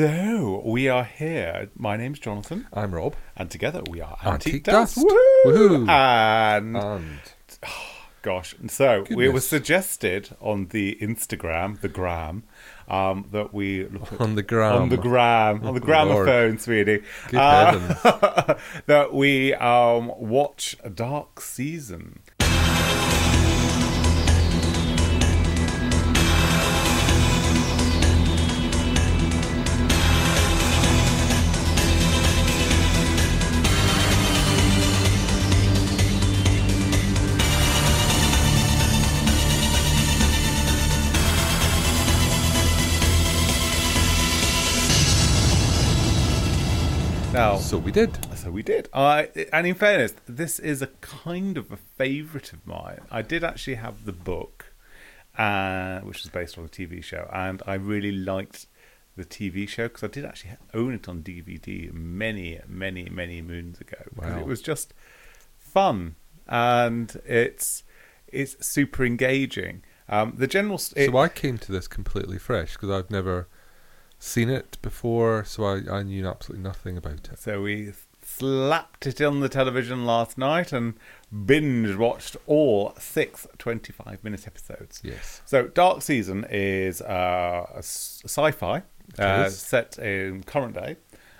So we are here. My name's Jonathan, I'm Rob. and together we are Antique Antique, Dust. Dust. Woohoo! Woohoo! And And gosh, and so we were Goodness. suggested on the Instagram, the gram, um, that we look at on the ground. on the gram, on the Oh, gramophone, sweetie. Good Uh, that we um, watch a Dark Season. So we did. So we did. Uh, and in fairness, this is a kind of a favourite of mine. I did actually have the book, uh, which was based on a TV show, and I really liked the TV show because I did actually own it on DVD many, many, many moons ago. Because Wow. it was just fun and it's it's super engaging. Um, the general. It, so I came to this completely fresh because I've never seen it before, so I, I knew absolutely nothing about it. So we slapped it on the television last night and binge watched all six 25 minute episodes. Yes. So Dark Season is uh, a s- sci-fi uh, set in current day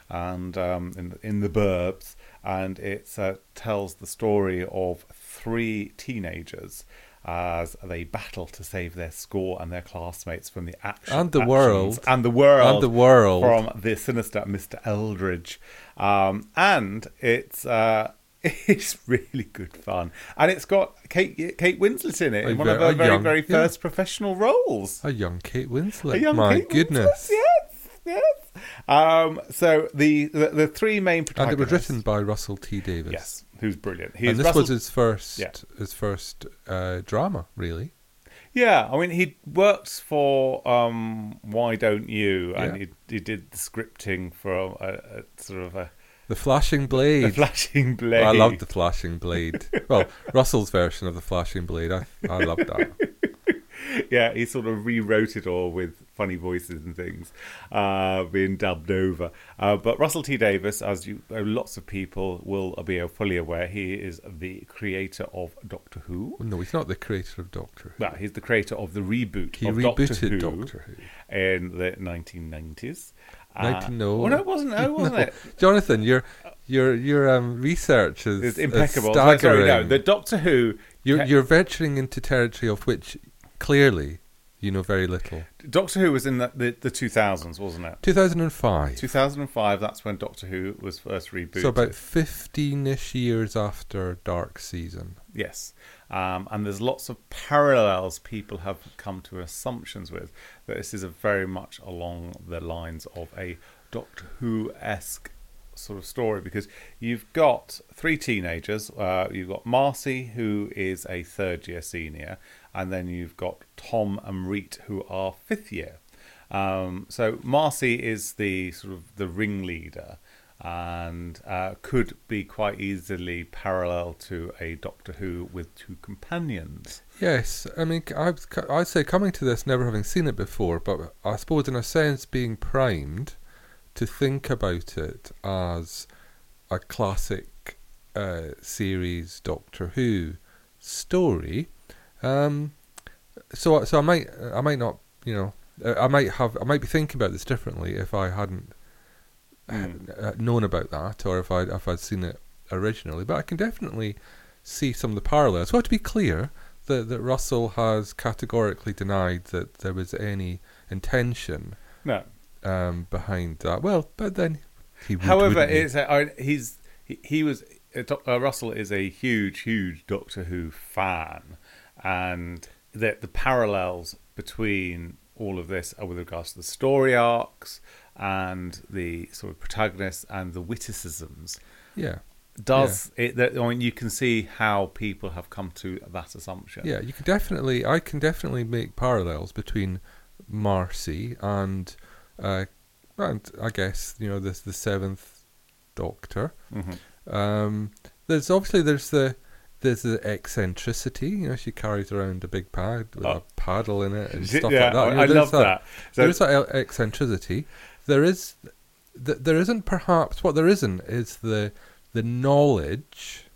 and um, in, in the burbs, and it uh, tells the story of three teenagers as they battle to save their school and their classmates from the action And the world. and the world And the world. from the sinister Mr. Eldritch. Um, and it's uh, it's really good fun. And it's got Kate Kate Winslet in it A in one of her very, young- very yeah. first professional roles. A young Kate Winslet. A young My Kate Winslet, goodness. yes, yes. Um, so the, the the three main protagonists. And it was written by Russell T Davies. Yes, who's brilliant. He's and this Russell, was his first Yeah. his first uh, drama, really. Yeah, I mean, he worked for um, Why Don't You, and Yeah. he, he did the scripting for a, a sort of a, The Flashing Blade. a flashing blade. I loved the Flashing Blade. well, Russell's version of the Flashing Blade. I I loved that. yeah, he sort of rewrote it all with funny voices and things uh, being dubbed over. Uh, but Russell T Davies, as you, uh, lots of people will be fully aware, he is the creator of Doctor Who. Well, no, he's not the creator of Doctor Who. Well, he's the creator of the reboot He of rebooted Doctor Who, Doctor Who. in the 1990s. Uh, Nineteen- no. Oh, no, it wasn't. No, wasn't No. it? Jonathan, your your your um, research is, It's is impeccable. No, staggering. sorry, no, the Doctor Who. you're you're venturing into territory of which clearly you know very little. Doctor Who was in the, the, the 2000s, wasn't it? 2005. 2005. That's when Doctor Who was first rebooted. So about 15ish years after Dark Season. Yes. Um, and there's lots of parallels people have come to assumptions with that this is a very much along the lines of a Doctor Who esque sort of story because you've got three teenagers. Uh, you've got Marcy, who is a third year senior, and then you've got Tom and Reet, who are fifth year. Um, so Marcy is the sort of the ringleader and uh, could be quite easily parallel to a Doctor Who with two companions. Yes, I mean, I I'd say coming to this never having seen it before, but I suppose in a sense being primed to think about it as a classic uh, series Doctor Who story. Um, so, so I might, I might not, you know, uh, I might have, I might be thinking about this differently if I hadn't Mm. uh, known about that, or if I if I'd seen it originally. But I can definitely see some of the parallels. Well, to be clear, that that Russell has categorically denied that there was any intention No, um, behind that. Well, but then he would, however, it's a, he's he, he was uh, uh, Russell is a huge, huge Doctor Who fan, and the the parallels between all of this are with regards to the story arcs and the sort of protagonists and the witticisms yeah. does it that I mean you can see how people have come to that assumption. Yeah, you can definitely. I can definitely make parallels between Marcy and, uh, and I guess you know the the seventh Doctor. Mhm. Um, there's obviously there's the there's the eccentricity. You know, she carries around a big pad with Oh. a paddle in it and Yeah, stuff like that. You know, I there's love that. So there's that eccentricity. there is th- there isn't perhaps what there isn't is the the knowledge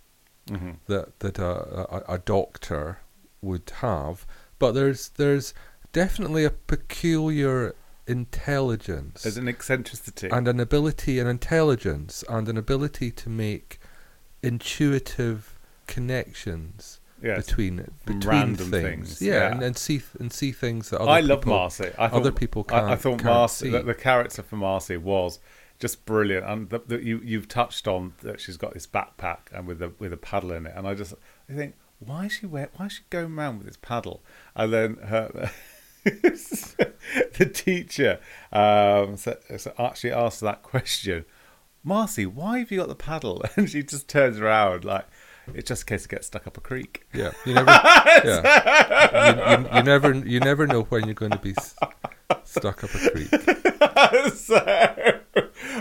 hmm that that a, a, a doctor would have, but there's there's definitely a peculiar intelligence There's an eccentricity. and an ability and intelligence and an ability to make intuitive connections yes. between between random things. things, Yeah, yeah. And, and see and see things that other I love people, Marcy. I thought, other people can't. I, I thought can't Marcy, the, the character for Marcy was just brilliant, and the, the, you you've touched on that she's got this backpack and with a with a paddle in it, and I just I think why is she wear, why is she going around with this paddle? And then her. the teacher um, so, so actually asked that question, Marcy, why have you got the paddle? And she just turns around like it's just in case it gets stuck up a creek. Yeah, you never. yeah, you, you, you never. You never know when you're going to be s- stuck up a creek. so,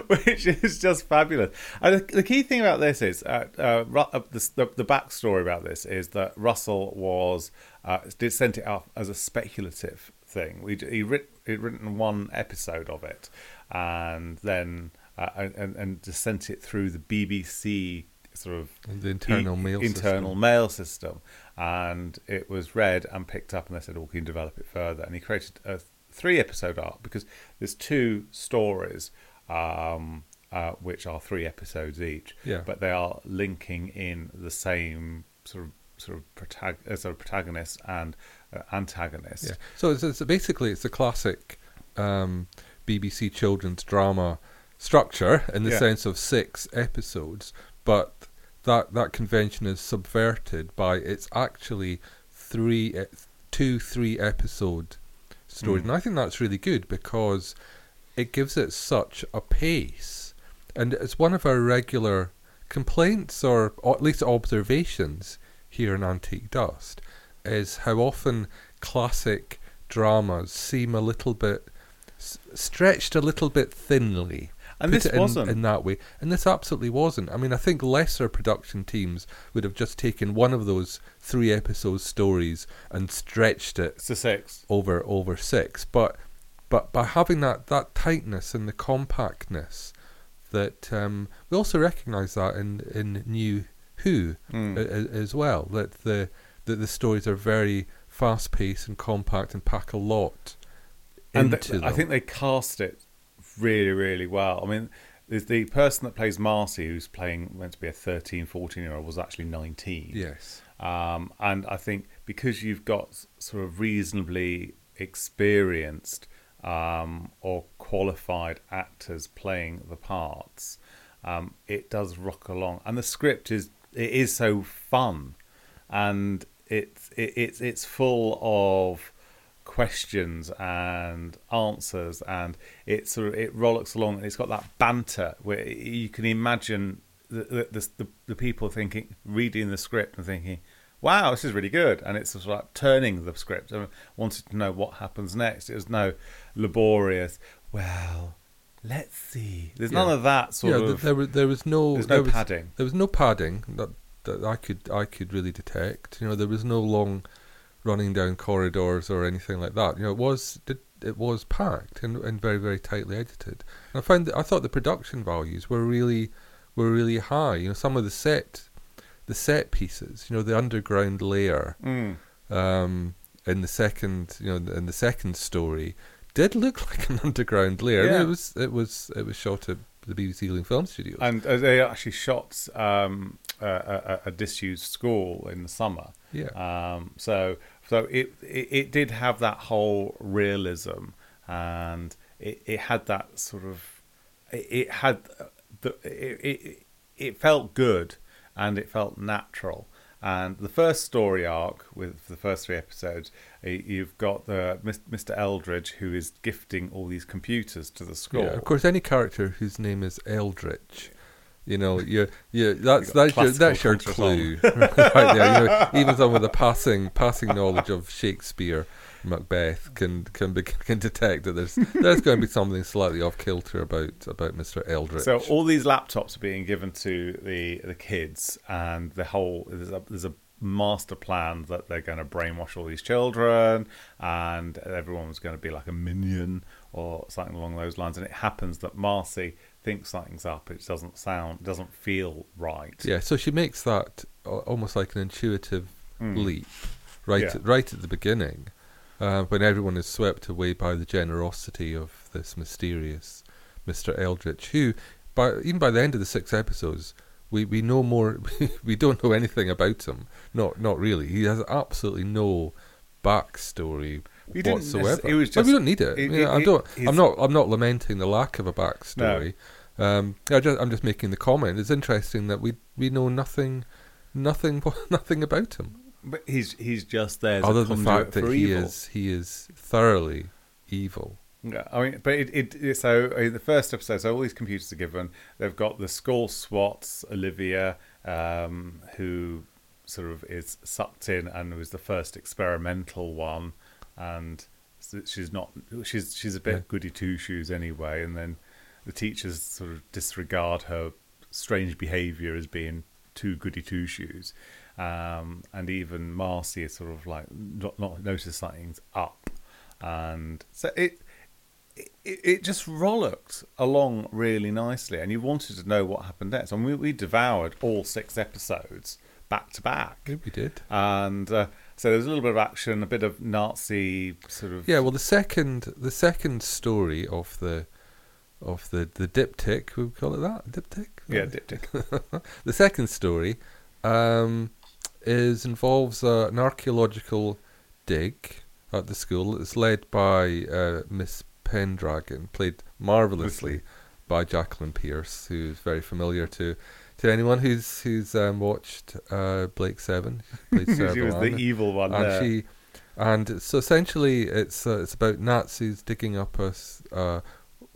which is just fabulous. And the, the key thing about this is uh, uh, uh, the, the the backstory about this is that Russell was uh, did sent it out as a speculative thing. We he writ, he'd written one episode of it, and then uh, and and just sent it through the BBC sort of The internal e- mail internal system. mail system, and it was read and picked up, and they said, "Oh, we can develop it further." And he created a three episode arc because there's two stories, um, uh, which are three episodes each, Yeah. but they are linking in the same sort of sort of, protag- uh, sort of protagonist and uh, antagonist. Yeah. So it's, it's basically it's a classic um, BBC children's drama structure in the Yeah. sense of six episodes, but that that convention is subverted by it's actually three two three episode stories, Mm. and I think that's really good because it gives it such a pace, and it's one of our regular complaints or, or at least observations here in Antique Dust is how often classic dramas seem a little bit s- stretched a little bit thinly. And this in, wasn't. in that way, and this absolutely wasn't. I mean, I think lesser production teams would have just taken one of those three episode stories and stretched it a six. over over six. But but by having that that tightness and the compactness, that um, we also recognise that in in New Who Mm. a- a- as well. That the that the stories are very fast paced and compact and pack a lot and th- them. I think they cast it really, really well. I mean, there's the person that plays Marcy, who's playing meant to be a 13, 14 year old, was actually 19. yes, Um, and I think because you've got sort of reasonably experienced um, or qualified actors playing the parts, um, it does rock along. And the script is it is so fun, and it's it, it's it's full of questions and answers and it sort of it rollicks along and it's got that banter where you can imagine the the, the, the, people thinking reading the script and thinking wow this is really good and it's sort of like turning the script and wanted to know what happens next it was no laborious well let's see there's none of that sort yeah. of there was there was no there's there no was, padding There was no padding that that I could I could really detect. You know, there was no long running down corridors or anything like that. You know, it was it, it was packed and, and very very tightly edited. And I found that, I thought the production values were really were really high. You know, some of the set the set pieces. You know, the underground lair Mm. um, in the second you know in the second story did look like an underground lair. I mean, it was it was it was shot at the BBC Ealing Film Studios. and uh, they actually shot um, a, a, a disused school in the summer yeah. Um, so so it, it it did have that whole realism, and it, it had that sort of it, it had the it, it it felt good and it felt natural. And the first story arc with the first three episodes, you've got the Mr. Eldritch who is gifting all these computers to the school. Yeah, of course, any character whose name is Eldritch, you know, you you that's that's your that's your clue, right there. You know, even someone with a passing passing knowledge of Shakespeare, Macbeth can can be, can detect that there's there's going to be something slightly off kilter about about Mister Eldritch. So all these laptops are being given to the the kids, and the whole there's a there's a master plan that they're going to brainwash all these children and everyone's going to be like a minion or something along those lines. And it happens that Marcy thinks something's up. It doesn't sound, doesn't feel right. Yeah, so she makes that almost like an intuitive Mm. leap right Yeah. at, right at the beginning, uh, when everyone is swept away by the generosity of this mysterious Mister Eldritch, who, by even by the end of the six episodes, we, we know more. we don't know anything about him. Not not really. He has absolutely no backstory Didn't whatsoever. it was But we don't need it. it- Yeah, it- I don't. it- he's- I'm not. I'm not lamenting the lack of a backstory. Um, I just, I'm just making the comment. It's interesting that we we know nothing, nothing, nothing about him, But he's he's just there other than the fact that he evil. is he is thoroughly evil. Yeah, I mean, but it, it, it so in the first episode, so all these computers are given. They've got the school swats, Olivia, um, who sort of is sucked in and was the first experimental one, and she's not. She's she's a bit Yeah. goody two shoes anyway, and then the teachers sort of disregard her strange behaviour as being too goody two shoes, um, and even Marcy is sort of like not not notice something's up, and so it it, it just rollocked along really nicely, and you wanted to know what happened next. And we, we devoured all six episodes back to back, Yeah, we did. and uh, so there's a little bit of action, a bit of Nazi sort of Yeah. Well, the second the second story of the of the the diptych, we call it that diptych. yeah, diptych. the second story um, is involves uh, an archaeological dig at the school. It's led by uh, Miss Pendragon, played marvelously by Jacqueline Pearce, who's very familiar to to anyone who's who's um, watched uh, Blake Seven. She played Sarah she was the evil one and there. she and so essentially it's uh, it's about Nazis digging up a, uh,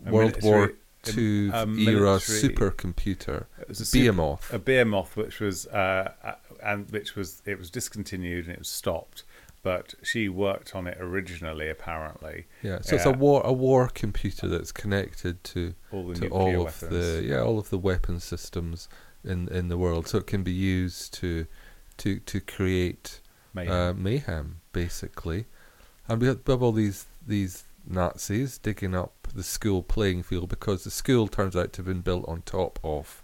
A World War II a era supercomputer It was a super- behemoth. a behemoth which was uh, uh, and which was it was discontinued and it was stopped but she worked on it originally apparently Yeah, so it's a war a war computer that's connected to all the to all weapons of the yeah all of the weapon systems in in the world, so it can be used to to to create mayhem. uh, mayhem basically. And we have, we have all these these Nazis digging up the school playing field because the school turns out to have been built on top of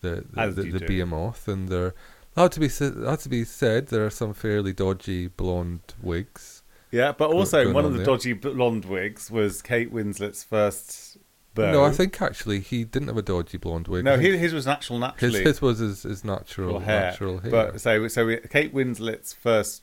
the the, the, the behemoth, and there had to be had to be said there are some fairly dodgy blonde wigs. yeah but also one on of the there. dodgy blonde wigs was Kate Winslet's first beau. No, I think actually he didn't have a dodgy blonde wig. No his, his was natural his naturally his was his, his natural hair, natural hair. but so so we, Kate Winslet's first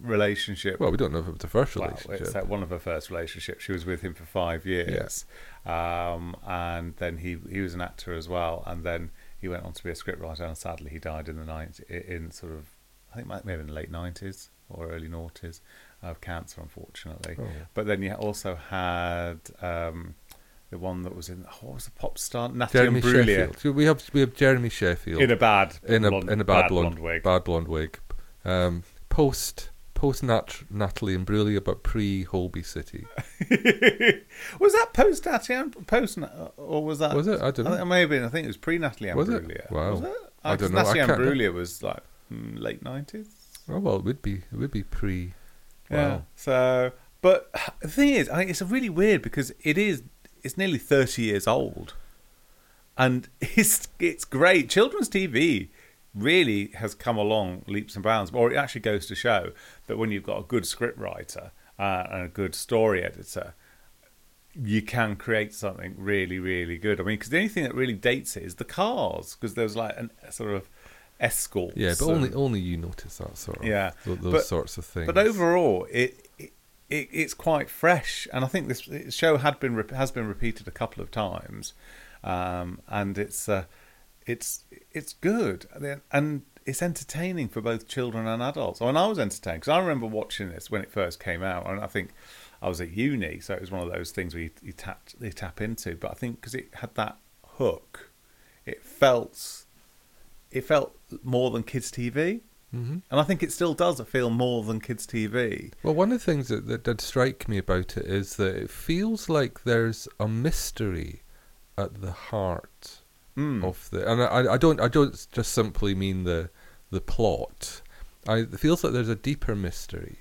relationship well, we don't know if it was the first well, relationship. it's uh, one of her first relationships. She was with him for five years, um, and then he he was an actor as well, and then he went on to be a scriptwriter, and sadly he died in the night in sort of I think maybe in the late nineties or early noughties of cancer, unfortunately. Oh. But then you also had um, the one that was in oh, what was the pop star Natalie Jeremy Imbruglia Sheffield. We have we have Jeremy Sheffield in a bad in a blonde, in a bad, blonde, wig. bad blonde wig. Um, post post Nat- Natalie Imbruglia, but pre Holby City. was that post Natalie post or was that Was it? I don't I know. think it may have been. I think it was pre Natalie Was it? Imbruglia. Wow. Was it? I Uh, 'cause don't know. I Natalie Imbruglia was like mm, late nineties. Oh well, it would be it would be pre. Yeah. Wow. So, but the thing is, I, think it's really weird because it is. It's nearly thirty years old, and it's it's great. Children's TV really has come along leaps and bounds. Or it actually goes to show that when you've got a good script writer uh, and a good story editor, you can create something really, really good. I mean, because the only thing that really dates it is the cars, because there's like an, a sort of escort. Yeah, but only only you notice that sort of Yeah, those but- sorts of things. But overall, it, it, it it's quite fresh, and I think this show had been has been repeated a couple of times, um, and it's uh, it's it's good and it's entertaining for both children and adults. Mean, I was entertained because I remember watching this when it first came out, and I think I was at uni, so it was one of those things where you, you tap you tap into. But I think because it had that hook, it felt it felt more than kids TV. Hmm And I think it still does feel more than kids' TV. Well, one of the things that, that did strike me about it is that it feels like there's a mystery at the heart Mm. of the, and I, I don't, I don't just simply mean the the plot. I it feels like there's a deeper mystery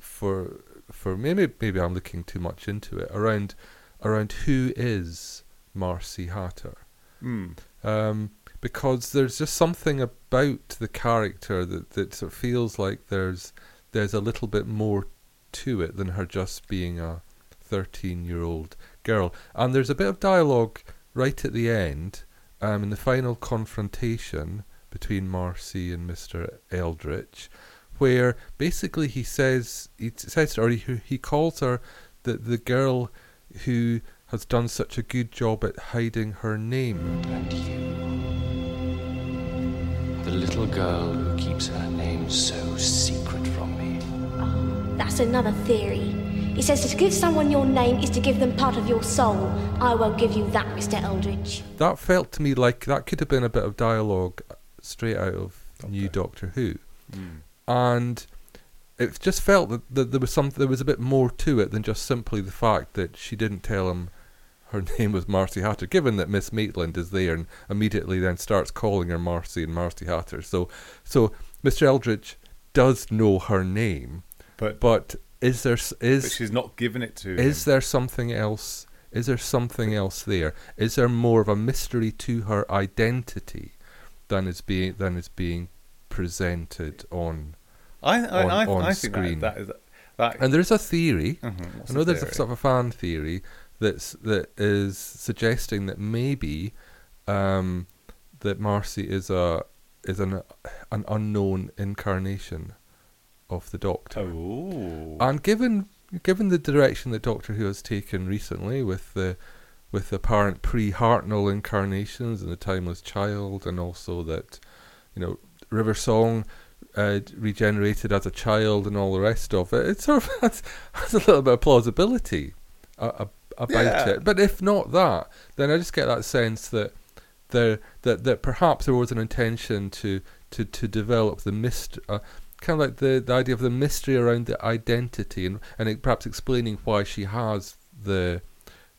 for for maybe maybe I'm looking too much into it around around who is Marcy Hatter. Mm. Um, because there's just something about the character that, that sort of feels like there's there's a little bit more to it than her just being a 13 year old girl. And there's a bit of dialogue right at the end, um, in the final confrontation between Marcy and Mr. Eldritch, where basically he says he says or he, he calls her the the girl who has done such a good job at hiding her name. And you, the little girl who keeps her name so secret from me. Oh, that's another theory. He says to give someone your name is to give them part of your soul. I won't give you that, Mr. Eldritch. That felt to me like that could have been a bit of dialogue straight out of New Doctor Who, Mm. and it just felt that, that there was some there was a bit more to it than just simply the fact that she didn't tell him her name was Marcy Hatter. Given that Miss Maitland is there and immediately then starts calling her Marcy and Marcy Hatter, so so Mr. Eldritch does know her name, But, but is there is but she's not given it to is him. there something else? Is there something else there? Is there more of a mystery to her identity than is being than is being presented on? I, I, on- I, on I think screen. that, that is that. And there's a theory. Mhm, what's I the know there's a sort of a fan theory that's that is suggesting that maybe um, that Marcy is a is an an unknown incarnation of the Doctor. Oh. And given given the direction that Doctor Who has taken recently with the with the apparent pre-Hartnell incarnations and the Timeless Child, and also that you know River Song uh, regenerated as a child and all the rest of it, it sort of has, has a little bit of plausibility uh, uh, about Yeah. it. But if not that, then I just get that sense that there that that perhaps there was an intention to to to develop the mist. Uh, Kind of like the, the idea of the mystery around the identity and and it, perhaps explaining why she has the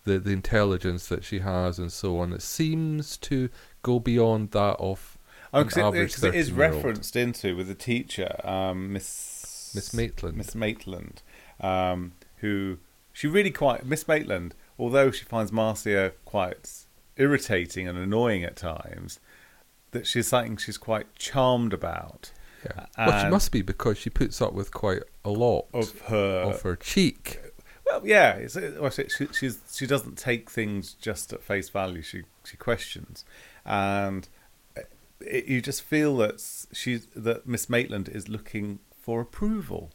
the the intelligence that she has and so on. It seems to go beyond that of Oh, an because it, 'cause it is 13-year-old. referenced into with the teacher, um, Miss Miss Maitland. Miss Maitland, um, who she really quite Miss Maitland. Although she finds Marcia quite irritating and annoying at times, that she's something she's quite charmed about Yeah. well, she must be because she puts up with quite a lot of her. of her cheek. Well, yeah, it's, it, well, she, she, she's she doesn't take things just at face value. She she questions, and uh, it, you just feel that she's that Miss Maitland is looking for approval.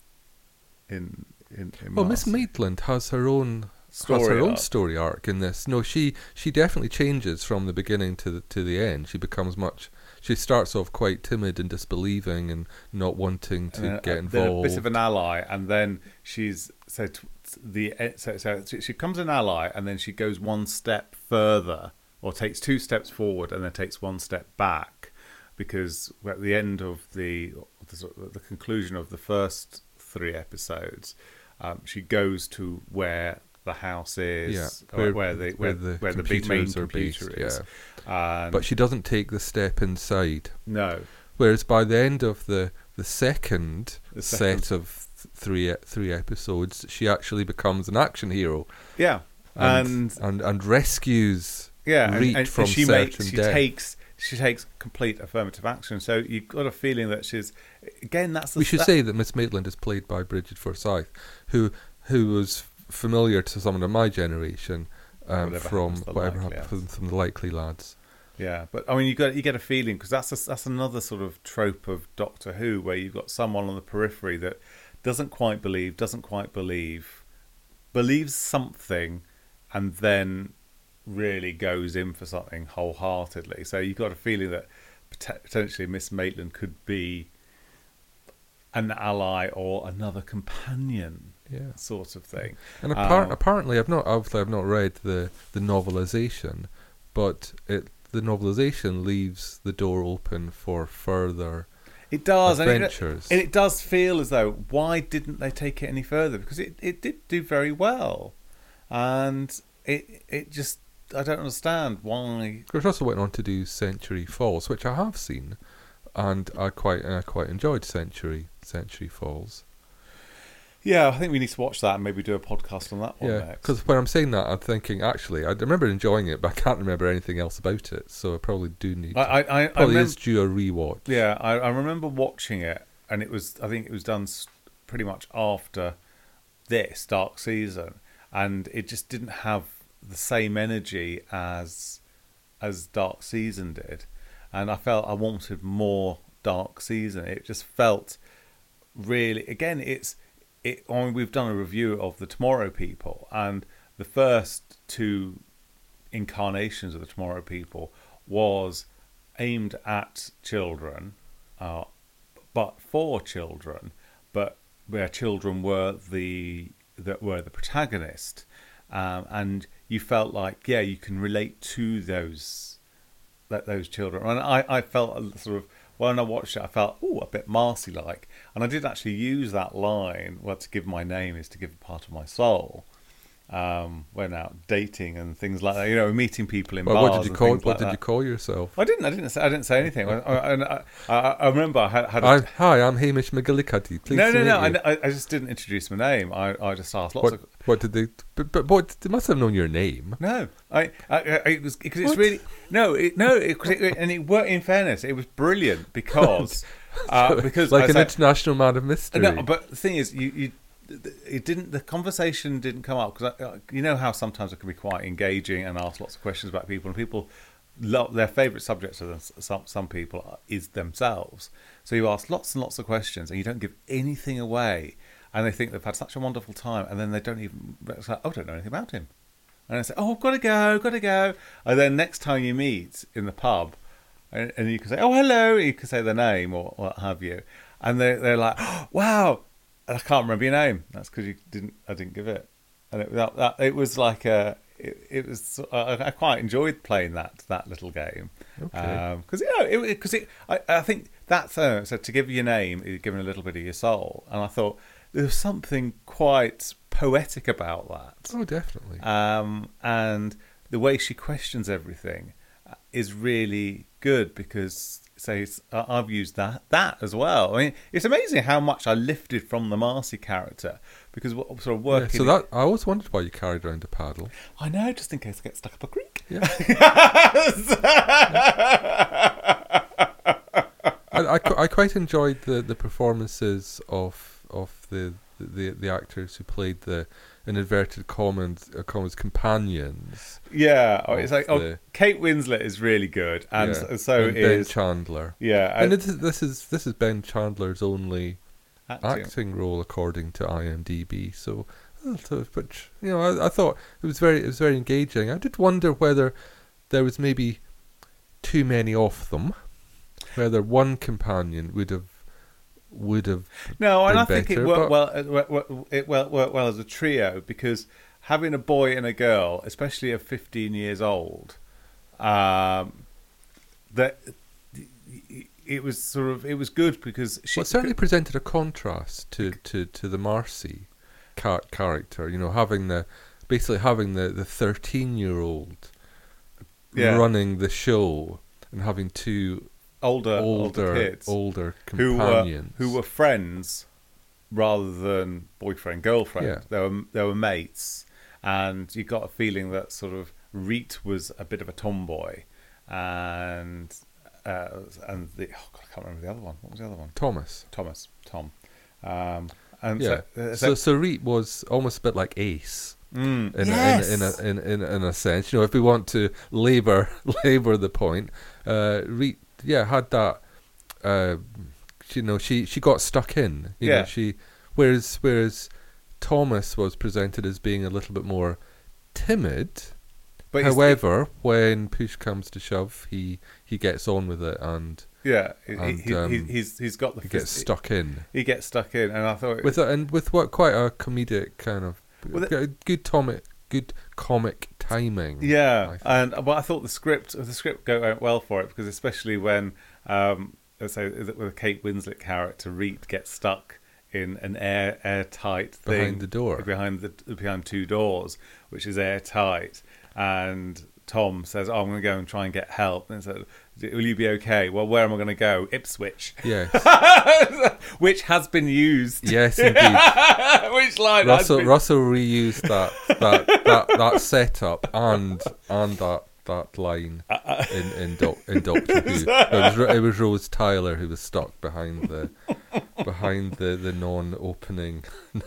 In in, in Well, Miss Maitland has her own has Story her own arc. story arc in this. No, she she definitely changes from the beginning to the to the end. She becomes much. She starts off quite timid and disbelieving and not wanting to And, uh, get then involved. a bit of an ally, and then she's so t- the eh, so, so she she becomes an ally, and then she goes one step further, or takes two steps forward, and then takes one step back, because at the end of the the, of- the conclusion of the first three episodes, um, she goes to where the house is, Yeah, where, where- where the where, where the where the big main computers are based, computer is. And but she doesn't take the step inside. no, Whereas by the end of the the second, The second. set of three three episodes, she actually becomes an action hero yeah, and and and, and rescues yeah, and, Reet and, from she certain makes she death. takes she takes complete affirmative action. So you've got a feeling that she's again. That's the, We should that- say that Miss Maitland is played by Brigit Forsyth, who who was familiar to someone of my generation um, Whatever from happens to the whatever Likely happened from, the Likely Lads. Yeah, but I mean, you got you get a feeling because that's a, that's another sort of trope of Doctor Who where you've got someone on the periphery that doesn't quite believe, doesn't quite believe, believes something, and then really goes in for something wholeheartedly. So you've got a feeling that potentially Miss Maitland could be an ally or another companion, Yeah. sort of thing. And appar- Uh, apparently, I've not obviously I've not read the the novelization, but it the novelization leaves the door open for further It does, and it, adventures. and it does feel as though why didn't they take it any further? Because it, it did do very well, and it it just I don't understand why. Chris Russell went on to do Century Falls, which I have seen, and I quite and I quite enjoyed Century Century Falls. Yeah, I think we need to watch that and maybe do a podcast on that one Yeah, because when I'm saying that, I'm thinking actually I remember enjoying it, but I can't remember anything else about it. So I probably do need. I, to, I, I, I probably remem- is due a rewatch. Yeah, I, I remember watching it, and it was I think it was done pretty much after this Dark Season, and it just didn't have the same energy as as Dark Season did, and I felt I wanted more Dark Season. It just felt really again it's it I mean, we've done a review of the Tomorrow People and the first two incarnations of the Tomorrow People was aimed at children uh, but for children but where children were the that were the protagonist um, and you felt like yeah you can relate to those that those children. And I, I felt a sort of when I watched it, I felt oh a bit Marcy like, and I did actually use that line. Well, to give my name is to give a part of my soul. Um, when out dating and things like that, you know, meeting people in Well, bars. what did you call? What like did that. you call yourself? I didn't. I didn't say. I didn't say anything. I, I, and I, I, remember I had. had a, hi, I'm Hamish McGillicuddy. Please no, no, no. I, I just didn't introduce my name. I, I just asked lots What, of. What did they? But, but what? They must have known your name. No, I, I, I it was because it's What? really no, it, no, it, 'cause it, and it worked. In fairness, it was brilliant because uh, because like an international man of mystery. No, but the thing is, you, you it didn't. The conversation didn't come up because you know how sometimes it can be quite engaging and ask lots of questions about people, and people love their favourite subjects of them, some some people is themselves. So you ask lots and lots of questions, and you don't give anything away, and they think they've had such a wonderful time, and then they don't even. It's like, oh, I don't know anything about him, and I say, oh, I've got to go, got to go, and then next time you meet in the pub, and, and you can say, "Oh, hello." You can say their name or what have you, and they they're like, oh, "Wow," and I can't remember your name. That's because you didn't. I didn't give it, and it that, that it was like a. It, it was. I, I quite enjoyed playing that that little game Okay. because you know because it, I, I think that's uh, so to give your name is giving a little bit of your soul, and I thought there was something quite poetic about that oh, definitely. um, and the way she questions everything uh, is really good because say it's- I- I've used that that as well. I mean, it's amazing how much I lifted from the Marcy character because what sort of Yeah, working. so that I always wondered why you carried around a paddle. I know, just in case I get stuck up a creek. Yeah. I, I, I quite enjoyed the, the performances of of the, the the actors who played the in inverted commas, uh, companions. Yeah, oh, it's like oh, the- Kate Winslet is really good, and Yeah, so, and Ben is Chandler. yeah, And and this is, this is this is Ben Chandler's only acting. acting role according to IMDb. So, so- but you know, I, I thought it was very it was very engaging. I did wonder whether there was maybe too many of them, whether one companion would have would have No, and I think it worked but- well. It worked- it worked, worked well as a trio because having a boy and a girl, especially of fifteen years old, um, that it was sort of it was good because she well, certainly presented a contrast to, to, to the Marcy car- character. You know, having the basically having the the thirteen year old Yeah. running the show and having two older older older kids older who were companions who were friends rather than boyfriend girlfriend. Yeah. They were they were mates, and you got a feeling that sort of Reet was a bit of a tomboy, and uh, and the oh God, I can't remember the other one. What was the other one? Thomas. Thomas, Tom. Um, and Yeah. so, uh, So so Reet was almost a bit like Ace. mm, in, yes! a, in, in, a, in, in, in a sense. You know, if we want to labour labour the point, uh, Reet, yeah, had that. Uh, you know, she she got stuck in. You Yeah. know, she whereas whereas Thomas was presented as being a little bit more timid. but However, when push comes to shove, he he gets on with it and yeah, he, and, he, he, um, he's he's got the he gets stuck in He gets stuck in, and I thought with a, and with what quite a comedic kind of Well, it- good comic good comic timing. Yeah, and but I thought the script the script go went well for it because especially when um, let's say with a Kate Winslet character, Reet gets stuck in an air airtight thing Behind the door. behind the behind two doors, which is airtight, and Tom says, "Oh, I'm going to go and try and get help." And said, "Will you be okay?" Well, where am I going to go? Ipswich, Yes, which has been used. yes, indeed. which line? Russell been- Russell reused that that that, that setup and and that that line Uh, in in, doc, in Doctor Who. It was, it was Rose Tyler who was stuck behind the behind the, the non-opening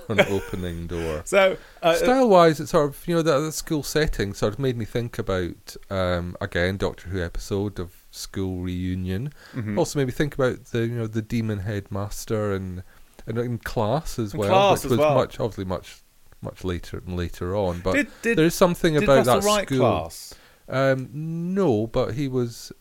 non-opening door. So, uh, Style wise, it's sort of you know that, that school setting sort of made me think about um, again Doctor Who episode of school reunion. mhm. Also made me think about the you know the demon headmaster and and in class as well, Class which as was well. much obviously much much later and later on. But did did, there's something did about that write school. class? Um, no, but he was.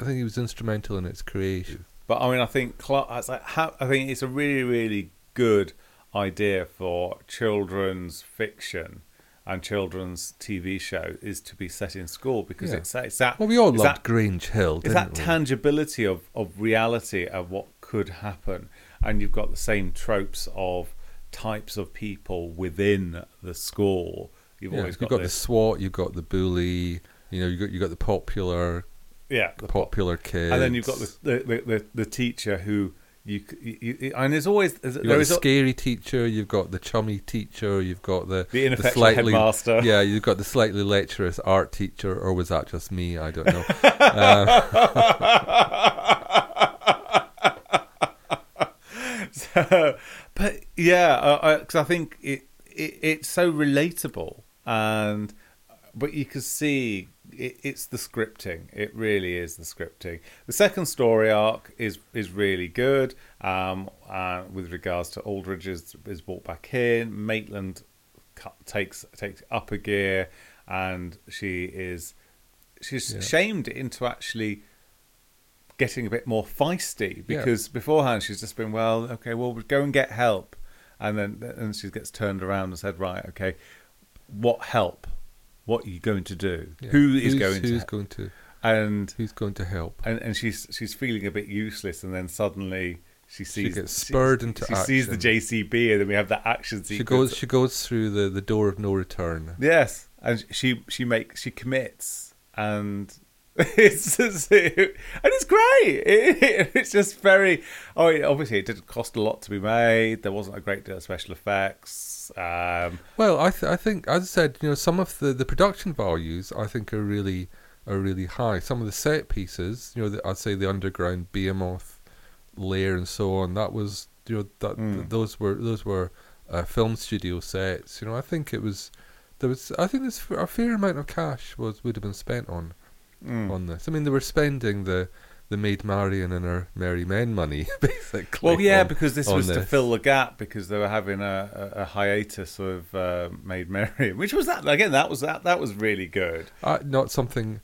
I think he was instrumental in its creation. But I mean, I think Cla- I like, how, I think it's a really, really good idea for children's fiction and children's TV show is to be set in school because Yeah. it's, that- it's that Well, we all that, Grange Hill, it's that we? tangibility of, of reality of what could happen, and you've got the same tropes of types of people within the school. You've yeah, always you've got, got the SWAT, you've got the bully. You know, you got you got the popular yeah, the popular kid, and then you've got the, the, the, the teacher who you, you, you and there's always there's, You've there got the a- scary teacher, you've got the chummy teacher, you've got the the ineffectual slightly headmaster. yeah, you've got the slightly lecherous art teacher, or was that just me? I don't know. Um, so, but yeah, because I think it, it it's so relatable, and but you can see it, it's the scripting. It really is the scripting. The second story arc is is really good. Um, uh, with regards to Aldridge is is brought back in. Maitland cut, takes takes up a gear, and she is she's Yeah. shamed into actually getting a bit more feisty Yeah. because beforehand she's just been well okay well we'll go and get help and then and she gets turned around and said right okay what help what are you going to do yeah. who is who's, going who's to going to and, who's going to help? and and she's she's feeling a bit useless and then suddenly she sees gets spurred into she sees the. JCB and then we have that action sequence She goes she goes through the, the door of no return. Yes, and she she makes she commits, and it's just, and it's great. It, it's just very. Oh, it- obviously, it didn't cost a lot to be made. There wasn't a great deal of special effects. Um, Well, I th- I think as I said, you know, some of the, the production values I think are really are really high. Some of the set pieces, you know, the, I'd say the underground behemoth lair and so on. That was you know that Mm. th- those were those were uh, film studio sets. You know, I think it was there was I think there's a fair amount of cash was would have been spent on mm. on this. I mean, they were spending the the Maid Marian and her Merry Men money basically. Well, yeah, on- because this was to fill the gap because they were having a, a, a hiatus of uh, Maid Marian, which was that again. That was that that was really good. uh, not something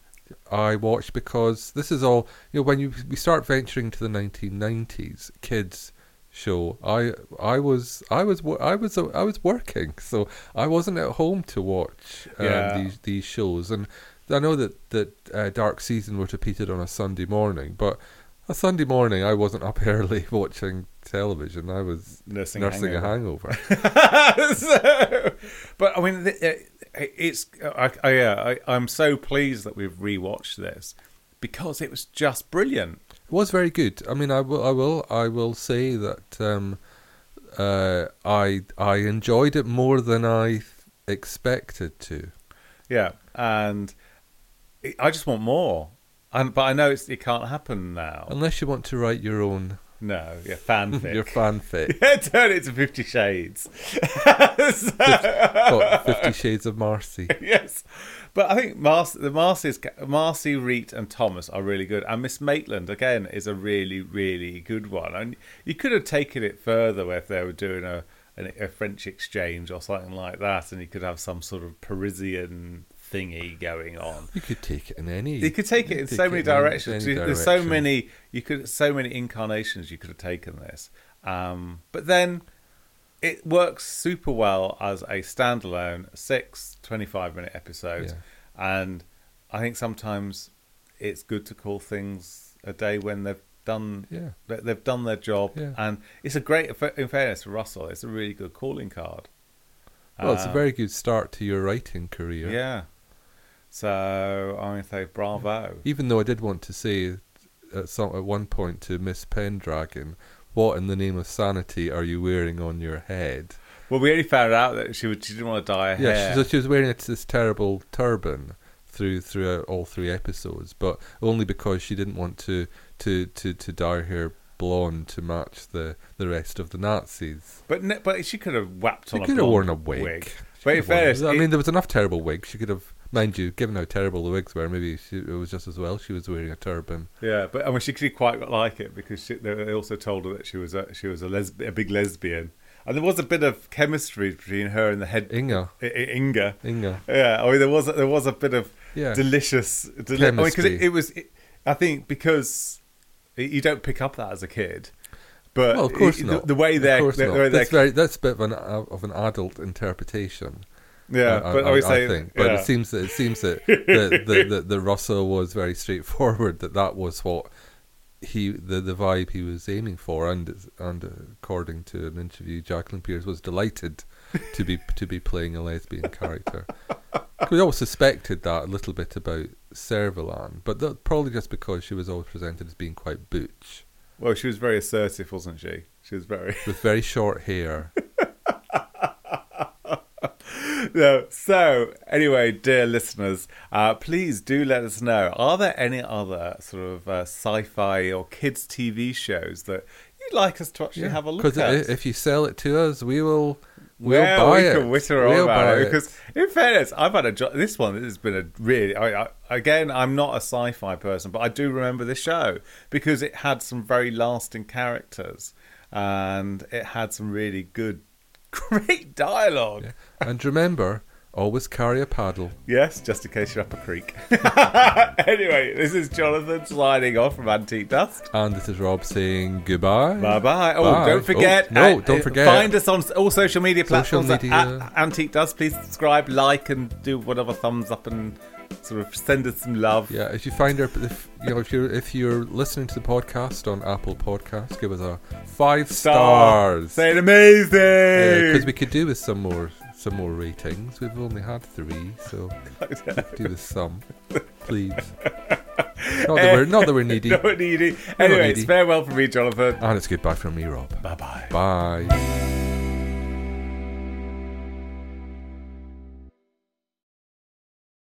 I watched because this is all you know. When you we start venturing to the 1990s, kids show. I I was I was I was I was working, so I wasn't at home to watch um, Yeah. these these shows. And I know that that uh, Dark Season was repeated on a Sunday morning, but a Sunday morning I wasn't up early watching television. I was Nursing, nursing hangover. a hangover. so, but I mean, it's I, I, yeah, I, I'm so pleased that we've rewatched this because it was just brilliant. It was very good. I mean, I will, I will, I will say that um, uh, I I enjoyed it more than I expected to. Yeah, and I just want more. And but I know it's, it can't happen now. Unless you want to write your own No, yeah, fanfic. your fanfic, yeah, turn it to Fifty Shades. So- Fifty Shades of Marcy. yes, but I think Marcy, the Marcy's, Marcy, Reet, and Thomas are really good, and Miss Maitland again is a really, really good one. And you could have taken it further if they were doing a a French exchange or something like that, and you could have some sort of Parisian thingy going on. You could take it in any. You could take it in take so many it in any directions. There's so many you could so many incarnations you could have taken this. Um, but then it works super well as a standalone six 25 minute episode. Yeah. And I think sometimes it's good to call things a day when they've done Yeah. they- they've done their job. Yeah. And it's a great in fairness for Russell, it's a really good calling card. Well, it's a Um, very good start to your writing career. yeah. So I'm going to say bravo. Even though I did want to say at some at one point to Miss Pendragon, what in the name of sanity are you wearing on your head? Well, we only found out that she, would, she didn't want to dye her Yeah, hair. she, so she was wearing this terrible turban through throughout uh, all three episodes, but only because she didn't want to to to, to dye her blonde to match the, the rest of the Nazis. But ne- but she could have whapped She on. could have worn a wig. She But in fairness, I mean, there was enough terrible wigs. She could have, mind you, given how terrible the wigs were, maybe she, it was just as well she was wearing a turban. Yeah, but I mean, she could quite like it because she, they also told her that she was a, she was a, lesb- a big lesbian, and there was a bit of chemistry between her and the head Inga. I- Inga. Inga. Yeah, I mean, there was a, there was a bit of Yeah. delicious. Deli- I mean, because it, it was, it, I think, because you don't pick up that as a kid. But Well, of course it- not. The, the way they're, course the, the way they're That's very. That's a bit of an uh, of an adult interpretation. Yeah, I, but I, I, would I think. But yeah. it seems that it seems that the, the, the, the Russell was very straightforward. That that was what he the, the vibe he was aiming for, and and according to an interview, Jacqueline Pearce was delighted to be to be playing a lesbian character. We all suspected that a little bit about Servalan, but that, probably just because she was always presented as being quite butch, well, she was very assertive, wasn't she? She was very. with very short hair. no. So, anyway, dear listeners, uh, please do let us know. Are there any other sort of uh, sci-fi or kids TV shows that you'd like us to actually have a look at? Because if you sell it to us, we will. We'll well, buy we it. can witter We'll on about it because, in fairness, I've had a jo- this one. This has been a really. I, I, again, I'm not a sci-fi person, but I do remember this show because it had some very lasting characters and it had some really good, great dialogue. Yeah. And remember, always carry a paddle. Yes, just in case you're up a creek. anyway, this is Jonathan sliding off from Antique Dust. And this is Rob saying goodbye. Bye bye. Oh, Bye. don't forget. Oh, no, uh, don't forget. Find us on all social media Social platforms media. at Antique Dust. Please subscribe, like, and do whatever thumbs up and sort of send us some love. Yeah, if you find our, if you know, if you're if you're listening to the podcast on Apple Podcasts, give us a five Star. stars. Say it amazing. Because we could do with some more some more ratings. We've only had three, so do with some, please. Not that we're not that we're needy. Not needy. Anyway, it's needy. farewell from me, Jonathan. And it's goodbye from me, Rob. Bye bye. Bye.